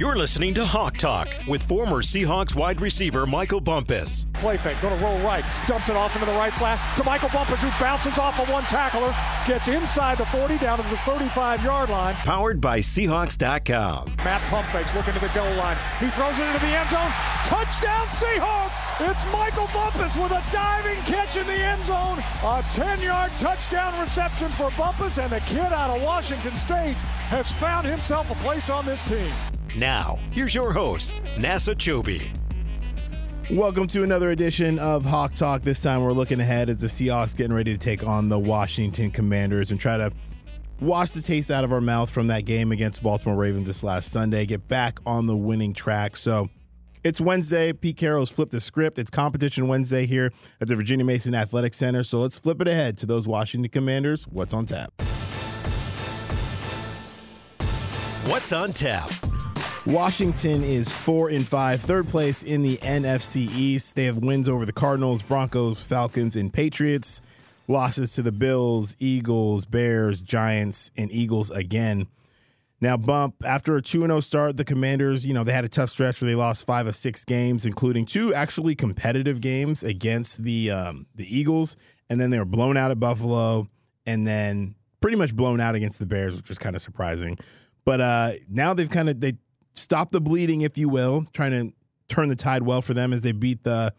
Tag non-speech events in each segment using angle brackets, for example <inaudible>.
You're listening to Hawk Talk with former Seahawks wide receiver Michael Bumpus. Play fake, going to roll right, dumps it off into the right flat to Michael Bumpus, who bounces off of one tackler, gets inside the 40 down to the 35 yard line. Powered by Seahawks.com. Matt pump fakes, looking to the goal line. He throws it into the end zone. Touchdown, Seahawks! It's Michael Bumpus with a diving catch in the end zone. A 10 yard touchdown reception for Bumpus, and the kid out of Washington State has found himself a place on this team. Now, here's your host, Nasser Kyobe. Welcome to another edition of Hawk Talk. This time we're looking ahead as the Seahawks getting ready to take on the Washington Commanders and try to wash the taste out of our mouth from that game against Baltimore Ravens this last Sunday, get back on the winning track. So it's Wednesday. Pete Carroll's flipped the script. It's Competition Wednesday here at the Virginia Mason Athletic Center. So let's flip it ahead to those Washington Commanders. What's on tap? What's on tap? Washington is four and five, third place in the NFC East. They have wins over the Cardinals, Broncos, Falcons, and Patriots. Losses to the Bills, Eagles, Bears, Giants, and Eagles again. Now, bump after a 2 0 start, the Commanders, you know, they had a tough stretch where they lost five of six games, including two actually competitive games against the um, the Eagles, and then they were blown out at Buffalo, and then pretty much blown out against the Bears, which was kind of surprising. But uh, now they've kind of they stop the bleeding, if you will, trying to turn the tide well for them as they beat the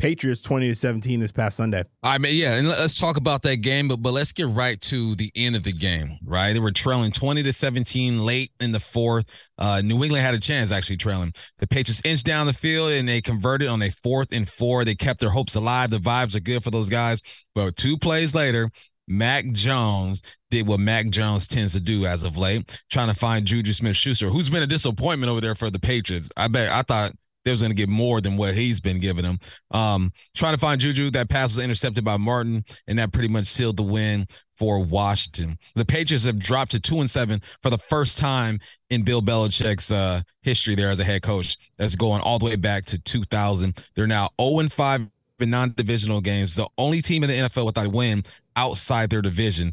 Patriots 20 to 17 this past Sunday. I mean, yeah, and let's talk about that game, but but let's get right to the end of the game, right? They were trailing 20 to 17 late in the fourth. Uh, New England had a chance actually trailing. The Patriots inched down the field and they converted on a fourth and four. They kept their hopes alive. The vibes are good for those guys. But two plays later, Mac Jones did what Mac Jones tends to do as of late, trying to find Juju Smith Schuster, who's been a disappointment over there for the Patriots. I bet I thought they was going to get more than what he's been giving them. Um, trying to find Juju, that pass was intercepted by Martin, and that pretty much sealed the win for Washington. The Patriots have dropped to two and seven for the first time in Bill Belichick's uh, history there as a head coach. That's going all the way back to 2000. They're now 0 and 5 in non-divisional games. The only team in the NFL without a win outside their division.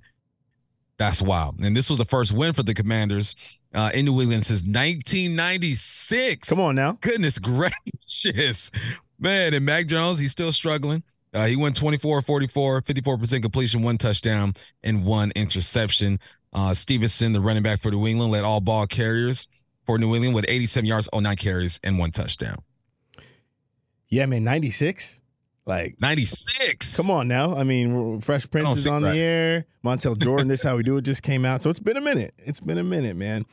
That's wild. And this was the first win for the Commanders uh, in New England since 1996. Come on now. Goodness gracious. Man, and Mac Jones, he's still struggling. Uh, he went 24 44, 54% completion, one touchdown, and one interception. Uh, Stevenson, the running back for New England, led all ball carriers for New England with 87 yards on nine carries and one touchdown. Yeah, man, 96. Like 96. Come on now. I mean, Fresh Prince is on right. the air. <laughs> Montel Jordan, this how we do it just came out. So it's been a minute. It's been a minute, man.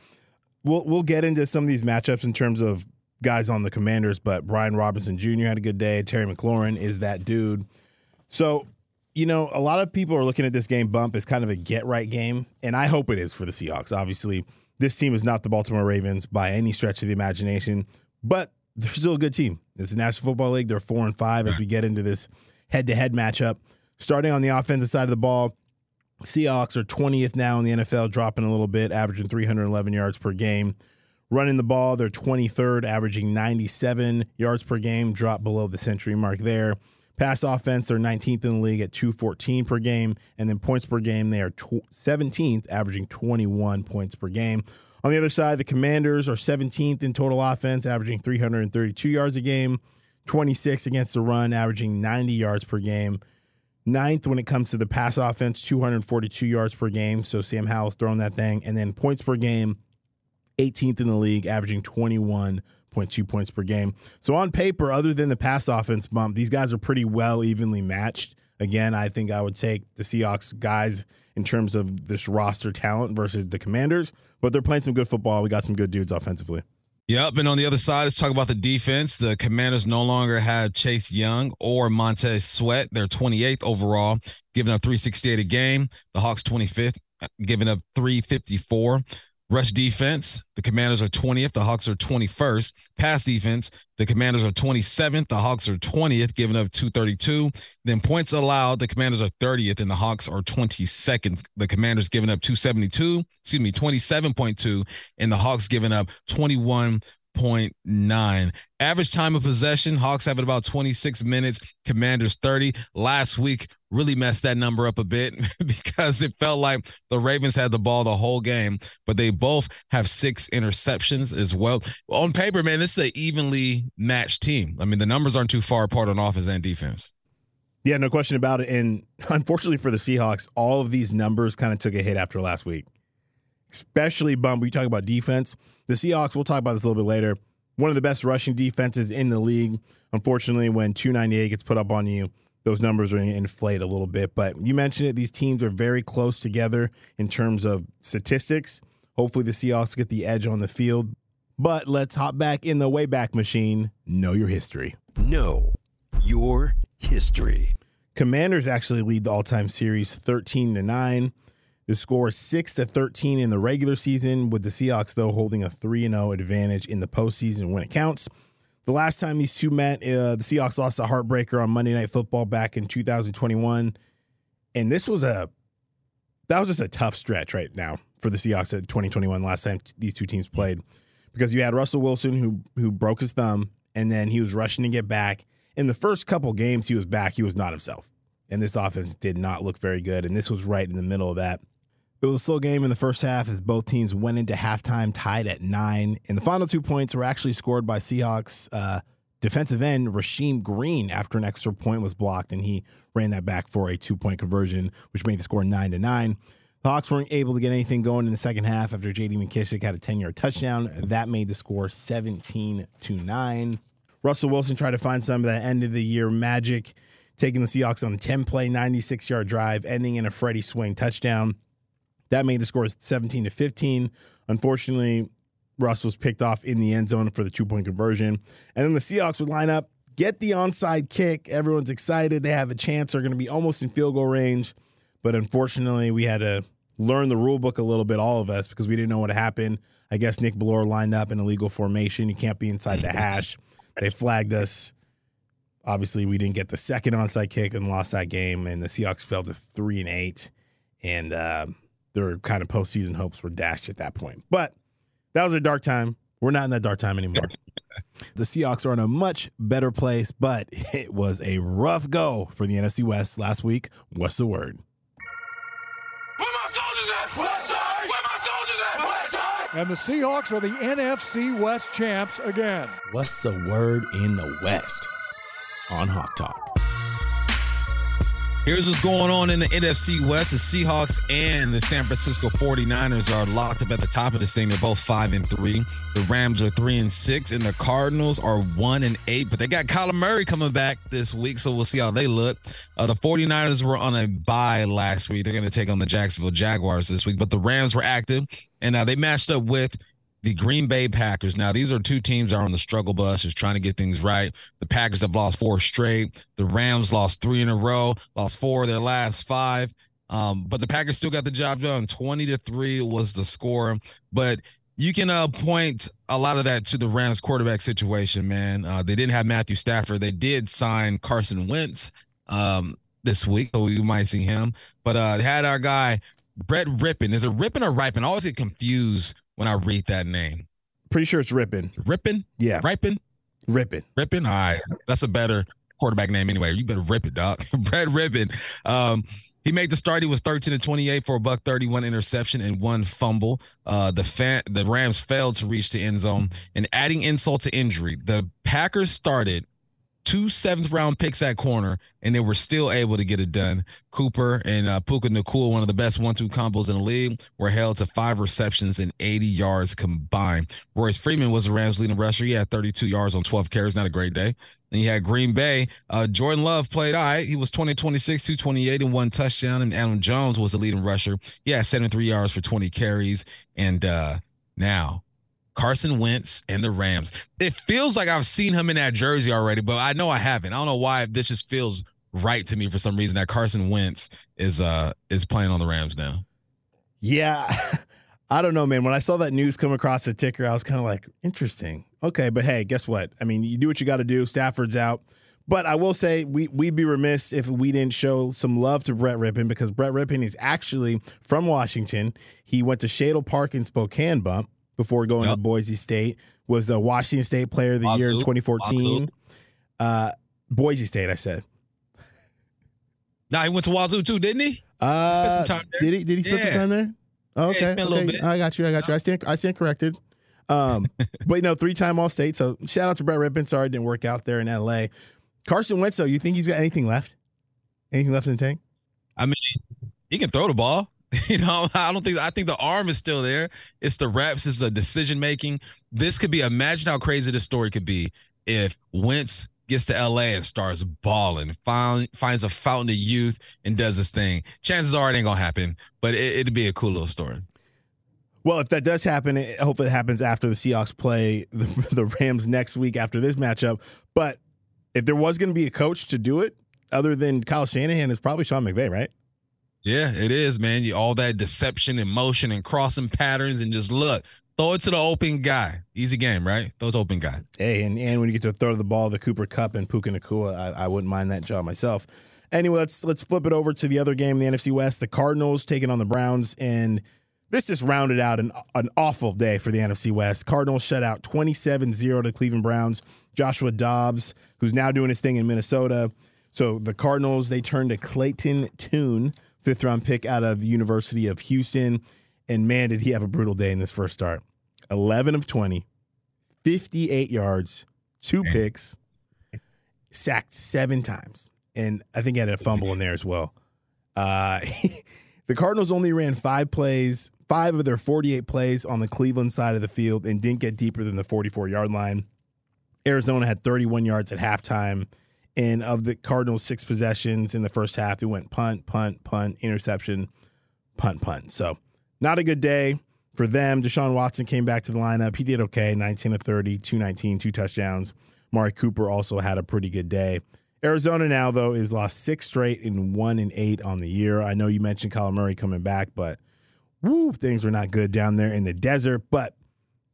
We'll we'll get into some of these matchups in terms of guys on the commanders, but Brian Robinson Jr. had a good day. Terry McLaurin is that dude. So, you know, a lot of people are looking at this game bump as kind of a get right game, and I hope it is for the Seahawks. Obviously, this team is not the Baltimore Ravens by any stretch of the imagination, but they're still a good team. It's the National Football League. They're four and five as we get into this head to head matchup. Starting on the offensive side of the ball, Seahawks are 20th now in the NFL, dropping a little bit, averaging 311 yards per game. Running the ball, they're 23rd, averaging 97 yards per game, drop below the century mark there. Pass offense, they're 19th in the league at 214 per game. And then points per game, they are 17th, averaging 21 points per game. On the other side, the Commanders are 17th in total offense, averaging 332 yards a game, 26 against the run, averaging 90 yards per game. Ninth when it comes to the pass offense, 242 yards per game. So Sam Howell's throwing that thing. And then points per game, 18th in the league, averaging 21.2 points per game. So on paper, other than the pass offense bump, these guys are pretty well evenly matched. Again, I think I would take the Seahawks guys in terms of this roster talent versus the Commanders, but they're playing some good football. We got some good dudes offensively. Yep. And on the other side, let's talk about the defense. The Commanders no longer have Chase Young or Montez Sweat. They're 28th overall, giving up 368 a game. The Hawks 25th, giving up 354. Rush defense, the Commanders are 20th, the Hawks are 21st. Pass defense, the Commanders are 27th, the Hawks are 20th, giving up 232. Then points allowed, the Commanders are 30th, and the Hawks are 22nd. The Commanders giving up 272, excuse me, 27.2, and the Hawks giving up 21. 1.9. Average time of possession, Hawks have it about 26 minutes, Commanders 30. Last week really messed that number up a bit <laughs> because it felt like the Ravens had the ball the whole game, but they both have six interceptions as well. On paper, man, this is an evenly matched team. I mean, the numbers aren't too far apart on offense and defense. Yeah, no question about it. And <laughs> unfortunately for the Seahawks, all of these numbers kind of took a hit after last week. Especially bump. We talk about defense. The Seahawks, we'll talk about this a little bit later. One of the best rushing defenses in the league. Unfortunately, when 298 gets put up on you, those numbers are going to inflate a little bit. But you mentioned it, these teams are very close together in terms of statistics. Hopefully, the Seahawks get the edge on the field. But let's hop back in the Wayback Machine. Know your history. Know your history. Commanders actually lead the all-time series 13 to 9. The score is 6 to 13 in the regular season with the Seahawks though holding a 3 0 advantage in the postseason when it counts. The last time these two met, uh, the Seahawks lost a heartbreaker on Monday Night Football back in 2021, and this was a that was just a tough stretch right now for the Seahawks at 2021. Last time these two teams played, because you had Russell Wilson who who broke his thumb, and then he was rushing to get back, in the first couple games he was back, he was not himself. And this offense did not look very good. And this was right in the middle of that. It was a slow game in the first half as both teams went into halftime tied at nine. And the final two points were actually scored by Seahawks uh, defensive end Rasheem Green after an extra point was blocked, and he ran that back for a two point conversion, which made the score nine to nine. The Hawks weren't able to get anything going in the second half after J.D. McKissic had a 10 yard touchdown. That made the score 17 to 9. Russell Wilson tried to find some of that end of the year magic, taking the Seahawks on a 10 play, 96 yard drive, ending in a Freddie Swain touchdown. That made the score 17 to 15. Unfortunately, Russ was picked off in the end zone for the two point conversion. And then the Seahawks would line up, get the onside kick. Everyone's excited. They have a chance. They're going to be almost in field goal range. But unfortunately, we had to learn the rule book a little bit, all of us, because we didn't know what happened. I guess Nick Bellore lined up in illegal formation. You can't be inside the hash. They flagged us. Obviously, we didn't get the second onside kick and lost that game. And the Seahawks fell to three and eight, and uh, their kind of postseason hopes were dashed at that point. But that was a dark time. We're not in that dark time anymore. <laughs> the Seahawks are in a much better place, but it was a rough go for the NFC West last week. What's the word? Where my soldiers at? West side. Where my soldiers at? West side. And the Seahawks are the NFC West champs again. What's the word in the West? On Hawk Talk. Here's what's going on in the NFC West. The Seahawks and the San Francisco 49ers are locked up at the top of this thing. They're both five and three. The Rams are three and six, and the Cardinals are one and eight. But they got Kyler Murray coming back this week, so we'll see how they look. Uh, the 49ers were on a bye last week. They're going to take on the Jacksonville Jaguars this week, but the Rams were active, and uh, they matched up with the Green Bay Packers. Now, these are two teams that are on the struggle bus, just trying to get things right. The Packers have lost four straight. The Rams lost three in a row, lost four of their last five. Um, but the Packers still got the job done. 20 to 3 was the score. But you can uh, point a lot of that to the Rams quarterback situation, man. Uh, they didn't have Matthew Stafford. They did sign Carson Wentz um, this week, so you might see him. But uh, they had our guy, Brett Rypien. Is it Rippin or Ripon? I always get confused when I read that name. Pretty sure it's Rippin. Rippin? Yeah. Ripon? Rippin. Rippin? All right. That's a better quarterback name anyway. You better rip it, dog. <laughs> Brett Rypien. Um, he made the start. He was 13 to 28 for a buck 31 interception and one fumble. Uh, the fan, the Rams failed to reach the end zone. And adding insult to injury, the Packers started two seventh round picks at corner, and they were still able to get it done. Cooper and uh, Puka Nacua, one of the best one two combos in the league, were held to five receptions and 80 yards combined. Royce Freeman was the Rams' leading rusher. He had 32 yards on 12 carries. Not a great day. And you had Green Bay. Uh, Jordan Love played all right. He was 20 26, 228, and one touchdown. And Adam Jones was the leading rusher. He had 73 yards for 20 carries. And uh, now Carson Wentz and the Rams. It feels like I've seen him in that jersey already, but I know I haven't. I don't know why this just feels right to me for some reason that Carson Wentz is uh is playing on the Rams now. Yeah. <laughs> I don't know, man. When I saw that news come across the ticker, I was kind of like, interesting. Okay, but hey, guess what? I mean, you do what you got to do. Stafford's out. But I will say we we'd be remiss if we didn't show some love to Brett Rypien because Brett Rypien is actually from Washington. He went to Shadle Park in Spokane Bump before going yep. to Boise State. Was a Washington State Player of the Year in 2014. Uh, Boise State, I said. Nah, he went to Wazoo too, didn't he? Uh, spent some time there. Did he? Did he spend yeah. some time there? Oh, okay. Yeah, okay. I got you. I got you. I stand. I stand corrected. Um, <laughs> but you know, three time All State. So shout out to Brett Rypien. Sorry it didn't work out there in L.A. Carson Wentz. Though, you think he's got anything left? Anything left in the tank? I mean, he can throw the ball. <laughs> You know, I don't think I think the arm is still there. It's the reps, it's the decision making. This could be imagine how crazy this story could be if Wentz gets to LA and starts balling, find, finds a fountain of youth and does this thing. Chances are it ain't gonna happen, but it, would be a cool little story. Well, if that does happen, it, hopefully it happens after the Seahawks play <laughs> the, the Rams next week after this matchup. But if there was going to be a coach to do it, other than Kyle Shanahan, it's probably Sean McVay, right? Yeah, it is, man. You, all that deception and motion and crossing patterns and just look, throw it to the open guy. Easy game, right? Throw it to open guy. Hey, and, and when you get to throw the ball the Cooper Kupp and Puka Nacua, I, I wouldn't mind that job myself. Anyway, let's let's flip it over to the other game in the NFC West. The Cardinals taking on the Browns, and this just rounded out an, an awful day for the NFC West. Cardinals shut out 27-0 to Cleveland Browns. Joshua Dobbs, who's now doing his thing in Minnesota. So the Cardinals, they turned to Clayton Tune fifth round pick out of the University of Houston. And man, did he have a brutal day in this first start. 11 of 20, 58 yards, two picks, sacked seven times. And I think he had a fumble in there as well. Uh, <laughs> the Cardinals only ran five plays, five of their 48 plays on the Cleveland side of the field and didn't get deeper than the 44 yard line. Arizona had 31 yards at halftime. And of the Cardinals' six possessions in the first half, it went punt, punt, punt, interception, punt, punt. So not a good day for them. Deshaun Watson came back to the lineup. He did okay, 19 of 30, 219, two touchdowns. Amari Cooper also had a pretty good day. Arizona now, though, is lost six straight and one and eight on the year. I know you mentioned Kyler Murray coming back, but woo, things were not good down there in the desert. But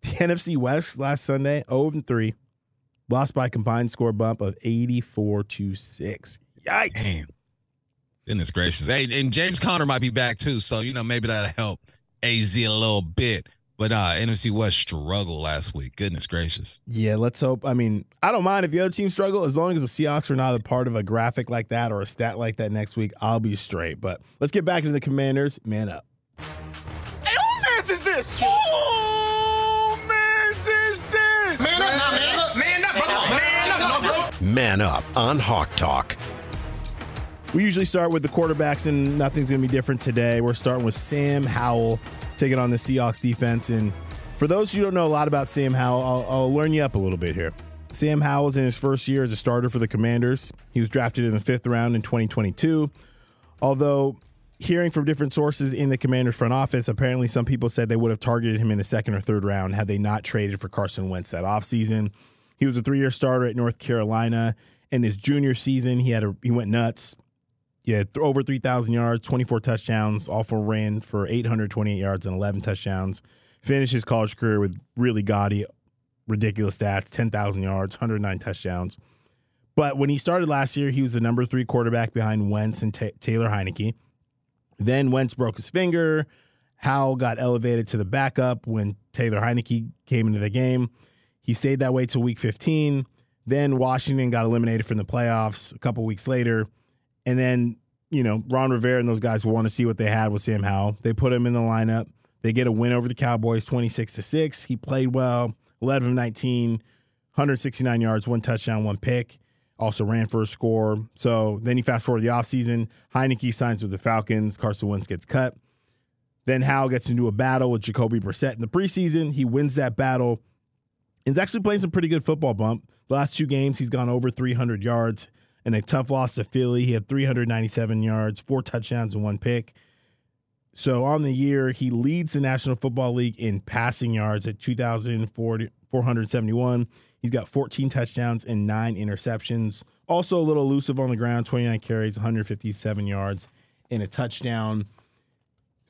the <laughs> NFC West last Sunday, 0 and 3, Lost by combined score bump of 84 to 6. Yikes. Damn. Goodness gracious. Hey, and James Conner might be back too. So, you know, maybe that'll help AZ a little bit. But uh NFC West struggled last week. Goodness gracious. Yeah, let's hope. I mean, I don't mind if the other team struggle as long as the Seahawks are not a part of a graphic like that or a stat like that next week. I'll be straight. But let's get back to the Commanders. Man up. Man up on Hawk Talk. We usually start with the quarterbacks, and nothing's going to be different today. We're starting with Sam Howell taking on the Seahawks defense. And for those who don't know a lot about Sam Howell, I'll, I'll learn you up a little bit here. Sam Howell's in his first year as a starter for the Commanders. He was drafted in the fifth round in 2022. Although, hearing from different sources in the Commanders front office, apparently some people said they would have targeted him in the second or third round had they not traded for Carson Wentz that offseason. He was a three year starter at North Carolina. In his junior season, he had a he went nuts. He had over 3,000 yards, 24 touchdowns, also ran for 828 yards and 11 touchdowns. Finished his college career with really gaudy, ridiculous stats 10,000 yards, 109 touchdowns. But when he started last year, he was the number three quarterback behind Wentz and T- Taylor Heinicke. Then Wentz broke his finger. Howell got elevated to the backup when Taylor Heinicke came into the game. He stayed that way till week 15. Then Washington got eliminated from the playoffs a couple weeks later. And then, you know, Ron Rivera and those guys want to see what they had with Sam Howell. They put him in the lineup. They get a win over the Cowboys 26 to 6. He played well, 11 of 19, 169 yards, one touchdown, one pick. Also ran for a score. So then you fast forward to the offseason. Heinicke signs with the Falcons. Carson Wentz gets cut. Then Howell gets into a battle with Jacoby Brissett in the preseason. He wins that battle He's actually playing some pretty good football bump. The last two games, he's gone over 300 yards. In a tough loss to Philly, he had 397 yards, four touchdowns, and one pick. So on the year, he leads the National Football League in passing yards at 2,471. He's got 14 touchdowns and nine interceptions. Also a little elusive on the ground, 29 carries, 157 yards, and a touchdown.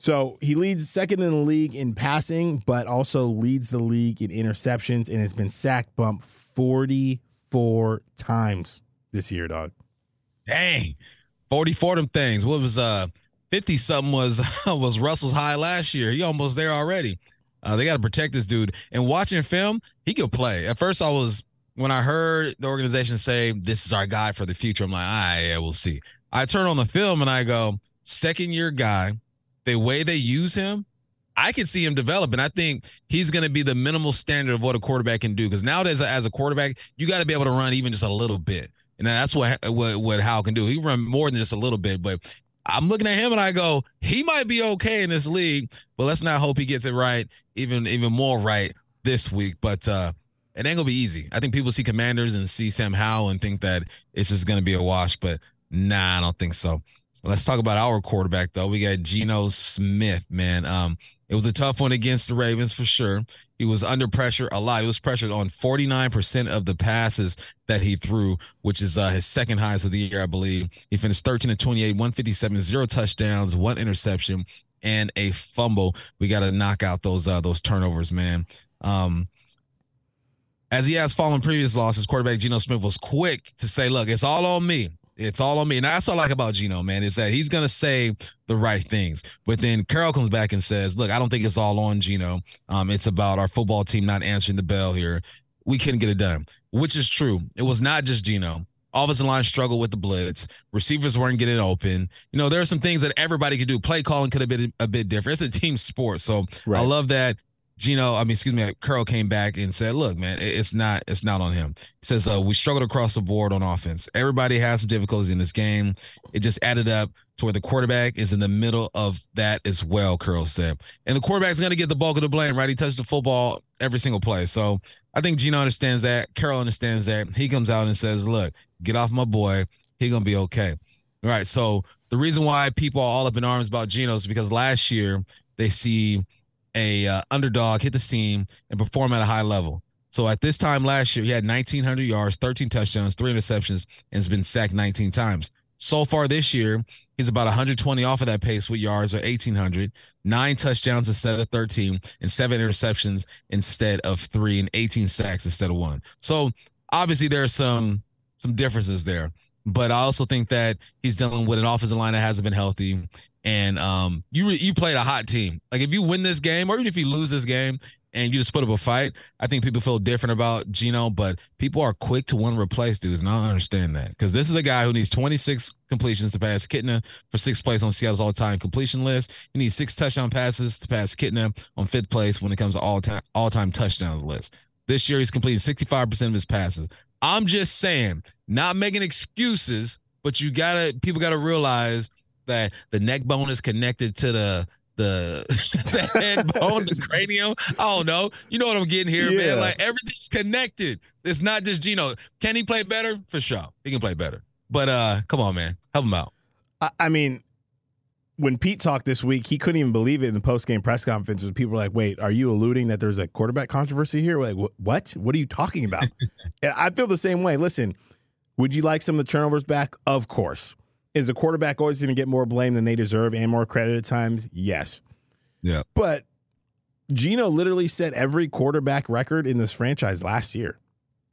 So he leads second in the league in passing, but also leads the league in interceptions and has been sacked bump 44 times this year, dog. Dang. 44 them things. What was uh 50 something was <laughs> was Russell's high last year. He almost there already. Uh, they got to protect this dude. And watching film, he could play. At first, I was when I heard the organization say this is our guy for the future. I'm like, ah, yeah, we'll see. I turn on the film and I go, second year guy. The way they use him, I can see him develop, and I think he's going to be the minimal standard of what a quarterback can do. Because nowadays, as a quarterback, you got to be able to run even just a little bit, and that's what what what can do. He run more than just a little bit, but I'm looking at him and I go, he might be okay in this league, but let's not hope he gets it right, even even more right this week. But uh it ain't gonna be easy. I think people see Commanders and see Sam Howell and think that it's just gonna be a wash, but nah, I don't think so. Let's talk about our quarterback though. We got Geno Smith, man. Um, it was a tough one against the Ravens for sure. He was under pressure a lot. He was pressured on 49% of the passes that he threw, which is uh, his second highest of the year, I believe. He finished 13 to 28, 157, zero touchdowns, one interception, and a fumble. We got to knock out those uh, those turnovers, man. Um, as he has fallen previous losses, quarterback Geno Smith was quick to say, "Look, it's all on me. It's all on me. And that's what I like about Geno, man, is that he's going to say the right things. But then Carroll comes back and says, look, I don't think it's all on Geno. Um, it's about our football team not answering the bell here. We couldn't get it done, which is true. It was not just Geno. Offensive line struggled with the blitz. Receivers weren't getting open. You know, there are some things that everybody could do. Play calling could have been a bit different. It's a team sport. So right. I love that Geno, I mean, excuse me, Carroll came back and said, "Look, man, it's not, it's not on him." He says, uh, "We struggled across the board on offense. Everybody has some difficulties in this game. It just added up to where the quarterback is in the middle of that as well." Carroll said, and the quarterback's going to get the bulk of the blame, right? He touched the football every single play, so I think Geno understands that. Carroll understands that. He comes out and says, "Look, get off my boy. He's gonna be okay." All right. So the reason why people are all up in arms about Geno is because last year they see a uh, underdog hit the scene and perform at a high level. So at this time last year, he had 1,900 yards, 13 touchdowns, three interceptions, and has been sacked 19 times. So far this year, he's about 120 off of that pace with yards or 1,800, nine touchdowns instead of 13, and seven interceptions instead of three, and 18 sacks instead of one. So obviously there are some some differences there. But I also think that he's dealing with an offensive line that hasn't been healthy and um, you you played a hot team. Like if you win this game, or even if you lose this game, and you just put up a fight, I think people feel different about Geno. But people are quick to want to replace dudes, and I don't understand that because this is a guy who needs 26 completions to pass Kitna for sixth place on Seattle's all-time completion list. He needs six touchdown passes to pass Kitna on fifth place when it comes to all-time all-time touchdown list. This year, he's completed 65% of his passes. I'm just saying, not making excuses, but you gotta people gotta realize that the neck bone is connected to the the, <laughs> the head bone, the cranium. I don't know. You know what I'm getting here, yeah. man. Like everything's connected. It's not just Geno. Can he play better? For sure. He can play better. But uh come on, man. Help him out. I, I mean, when Pete talked this week, he couldn't even believe it in the post game press conference. People were like, "Wait, are you alluding that there's a quarterback controversy here?" We're like, "What? What are you talking about?" <laughs> and I feel the same way. Listen, would you like some of the turnovers back? Of course. Is a quarterback always going to get more blame than they deserve and more credit at times? Yes. Yeah. But Geno literally set every quarterback record in this franchise last year.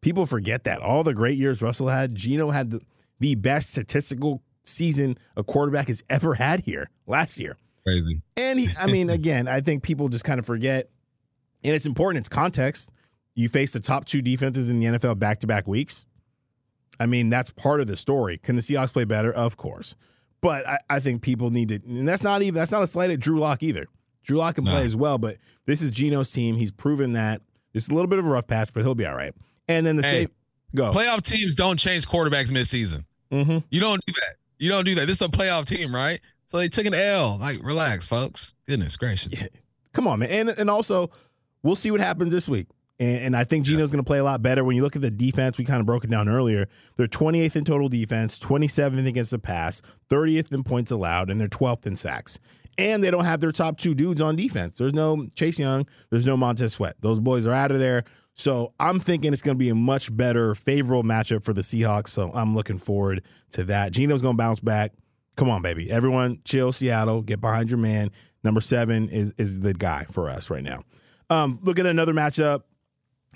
People forget that. All the great years Russell had, Geno had the, the best statistical season a quarterback has ever had here last year. Crazy. And he, I mean, <laughs> again, I think people just kind of forget, and it's important. It's context. You face the top two defenses in the NFL back to back weeks. I mean, that's part of the story. Can the Seahawks play better? Of course. But I, I think people need to, and that's not even, that's not a slight at Drew Lock either. Drew Lock can play no. as well, but this is Geno's team. He's proven that. It's a little bit of a rough patch, but he'll be all right. And then the hey, same, go. Playoff teams don't change quarterbacks midseason. Mm-hmm. You don't do that. You don't do that. This is a playoff team, right? So they took an L. Like, relax, folks. Goodness gracious. Yeah. Come on, man. And and also, we'll see what happens this week. And, and I think Geno's yeah. going to play a lot better. When you look at the defense, we kind of broke it down earlier. They're 28th in total defense, 27th against the pass, 30th in points allowed, and they're 12th in sacks. And they don't have their top two dudes on defense. There's no Chase Young, there's no Montez Sweat. Those boys are out of there. So I'm thinking it's going to be a much better, favorable matchup for the Seahawks. So I'm looking forward to that. Geno's going to bounce back. Come on, baby. Everyone, chill, Seattle. Get behind your man. Number seven is is the guy for us right now. Um, look at another matchup.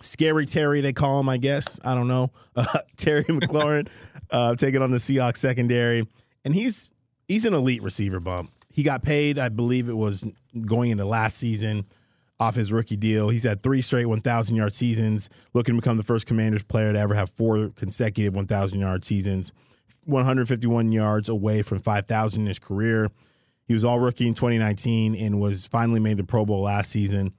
Scary Terry, they call him, I guess. I don't know. <laughs> Uh, Terry McLaurin <laughs> uh, taking on the Seahawks secondary, and he's he's an elite receiver bump. He got paid, I believe it was going into last season. off his rookie deal. He's had three straight 1,000 yard seasons, looking to become the first Commanders player to ever have four consecutive 1,000 yard seasons. 151 yards away from 5,000 in his career. He was all rookie in 2019 and was finally made the Pro Bowl last season.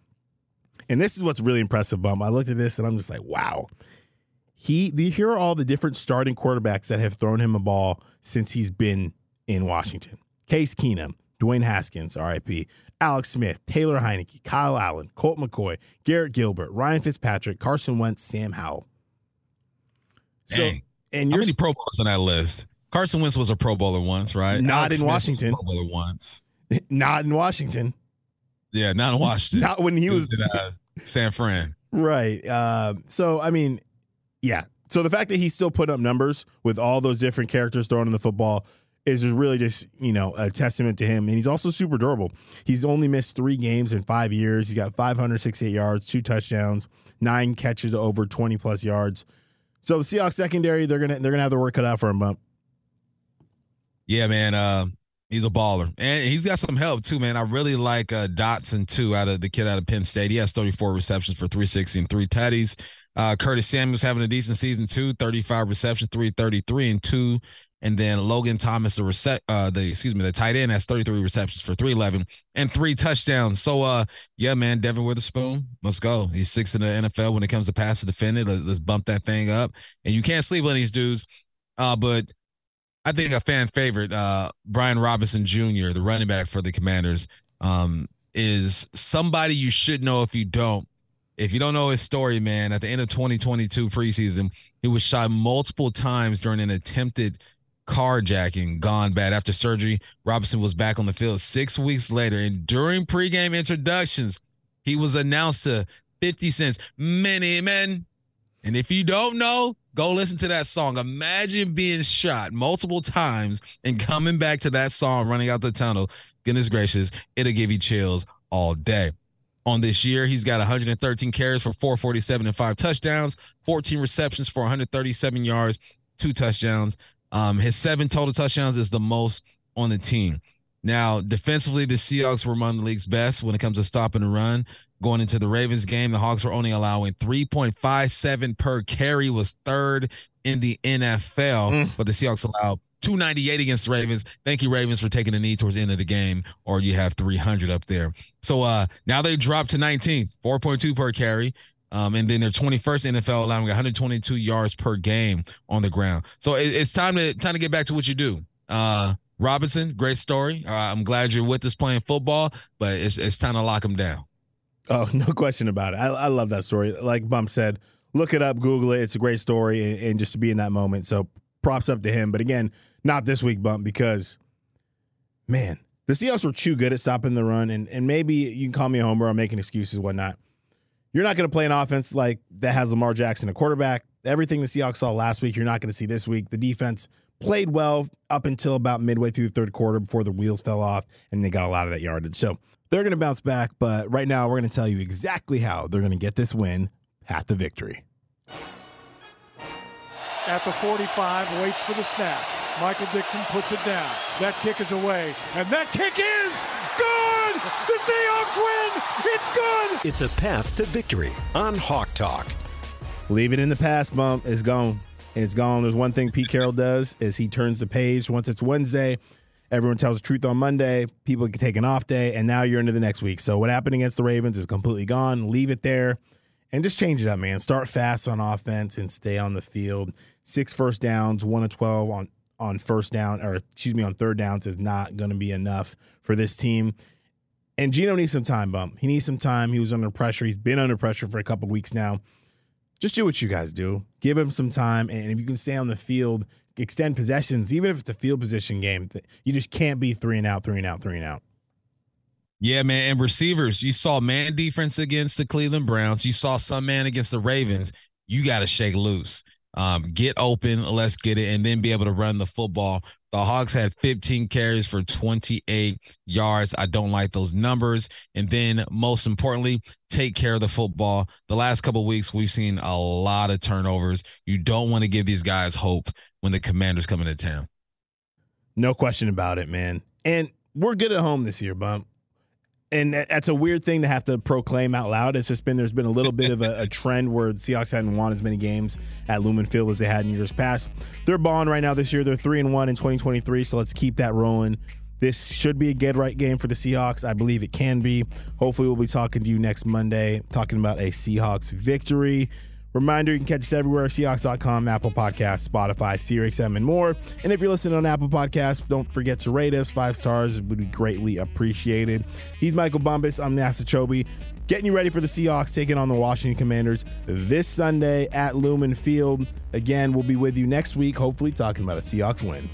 And this is what's really impressive, Bum. I looked at this and I'm just like, wow. He, the, here are all the different starting quarterbacks that have thrown him a ball since he's been in Washington. Case Keenum, Dwayne Haskins, RIP, Alex Smith, Taylor Heinicke, Kyle Allen, Colt McCoy, Garrett Gilbert, Ryan Fitzpatrick, Carson Wentz, Sam Howell. So, Dang. And how many Pro Bowlers on that list? Carson Wentz was a Pro Bowler once, right? Not Alex in Smith Washington. Pro Bowler once. <laughs> Not in Washington. Yeah, not in Washington. not when he was, in uh, San Fran. Right. Uh, so I mean, yeah. So the fact that he's still putting up numbers with all those different characters throwing in the football is really just you know a testament to him. And he's also super durable. He's only missed three games in five years. He's got 568 yards, two touchdowns, nine catches over 20 plus yards. So the Seahawks secondary, they're gonna they're gonna have their work cut out for him. Bump. Yeah, man. Uh, he's a baller, and he's got some help too, man. I really like uh, Dotson too, out of the kid out of Penn State. He has 34 receptions for 360 and three tutties. Uh, Curtis Samuel's having a decent season too, 35 receptions, 333 and two and then Logan Thomas, the rece- uh, the excuse me, the tight end has 33 receptions for 311 and three touchdowns. So uh yeah, man, Devon Witherspoon, let's go. He's six in the NFL when it comes to pass defended. Let's, let's bump that thing up. And you can't sleep on these dudes. Uh, but I think a fan favorite, uh, Brian Robinson Jr., the running back for the Commanders, um, is somebody you should know if you don't. If you don't know his story, man, at the end of 2022 preseason, he was shot multiple times during an attempted carjacking gone bad after surgery. Robinson was back on the field six weeks later, and during pregame introductions, he was announced to 50 cents, many men. And if you don't know, go listen to that song. Imagine being shot multiple times and coming back to that song, running out the tunnel. Goodness gracious, it'll give you chills all day. On this year, he's got 113 carries for 447 and five touchdowns, 14 receptions for 137 yards, two touchdowns. Um, his seven total touchdowns is the most on the team. Now, defensively, the Seahawks were among the league's best when it comes to stopping the run. Going into the Ravens game, the Hawks were only allowing 3.57 per carry, was third in the NFL, mm. but the Seahawks allowed 298 against the Ravens. Thank you, Ravens, for taking the knee towards the end of the game, or you have 300 up there. So uh, now they dropped to 19th, 4.2 per carry. Um, and then they're 21st NFL, allowing 122 yards per game on the ground. So it, it's time to time to get back to what you do. Uh, Robinson, great story. Uh, I'm glad you're with us playing football, but it's it's time to lock him down. Oh, <laughs> no question about it. I, I love that story. Like Bump said, look it up, Google it. It's a great story, and, and just to be in that moment. So props up to him. But again, not this week, Bump, because man, the Seahawks were too good at stopping the run, and and maybe you can call me a homer. I'm making excuses, whatnot. You're not going to play an offense like that has Lamar Jackson, a quarterback. Everything the Seahawks saw last week, you're not going to see this week. The defense played well up until about midway through the third quarter before the wheels fell off and they got a lot of that yardage. So they're going to bounce back, but right now we're going to tell you exactly how they're going to get this win, path to victory. At the 45, waits for the snap. Michael Dickson puts it down. That kick is away, and that kick is good! The Seahawks win! It's good! It's a path to victory on Hawk Talk. Leave it in the past, bump. It's gone. It's gone. There's one thing Pete Carroll does is he turns the page once it's Wednesday. Everyone tells the truth on Monday. People can take an off day, and now you're into the next week. So what happened against the Ravens is completely gone. Leave it there, and just change it up, man. Start fast on offense and stay on the field. Six first downs, one of twelve on on first down, or excuse me, on third downs is not going to be enough for this team. And Geno needs some time, bump. He needs some time. He was under pressure. He's been under pressure for a couple weeks now. Just do what you guys do. Give him some time. And if you can stay on the field, extend possessions, even if it's a field position game, you just can't be three and out, three and out, three and out. Yeah, man. And receivers, you saw man defense against the Cleveland Browns. You saw some man against the Ravens. You got to shake loose um, get open, let's get it, and then be able to run the football. The Hawks had 15 carries for 28 yards. I don't like those numbers. And then, most importantly, take care of the football. The last couple weeks, we've seen a lot of turnovers. You don't want to give these guys hope when the commanders come into town. No question about it, man. And we're good at home this year, Bump. And that's a weird thing to have to proclaim out loud. It's just been there's been a little bit of a, a, trend where the Seahawks hadn't won as many games at Lumen Field as they had in years past. They're balling right now this year. They're three and one in 2023, so let's keep that rolling. This should be a get right game for the Seahawks. I believe it can be. Hopefully, we'll be talking to you next Monday, talking about a Seahawks victory. Reminder, you can catch us everywhere, Seahawks.com, Apple Podcasts, Spotify, SiriusXM, and more. And if you're listening on Apple Podcasts, don't forget to rate us. Five stars would be greatly appreciated. He's Michael Bumpus. I'm Nasser Kyobe. Getting you ready for the Seahawks taking on the Washington Commanders this Sunday at Lumen Field. Again, we'll be with you next week, hopefully talking about a Seahawks win.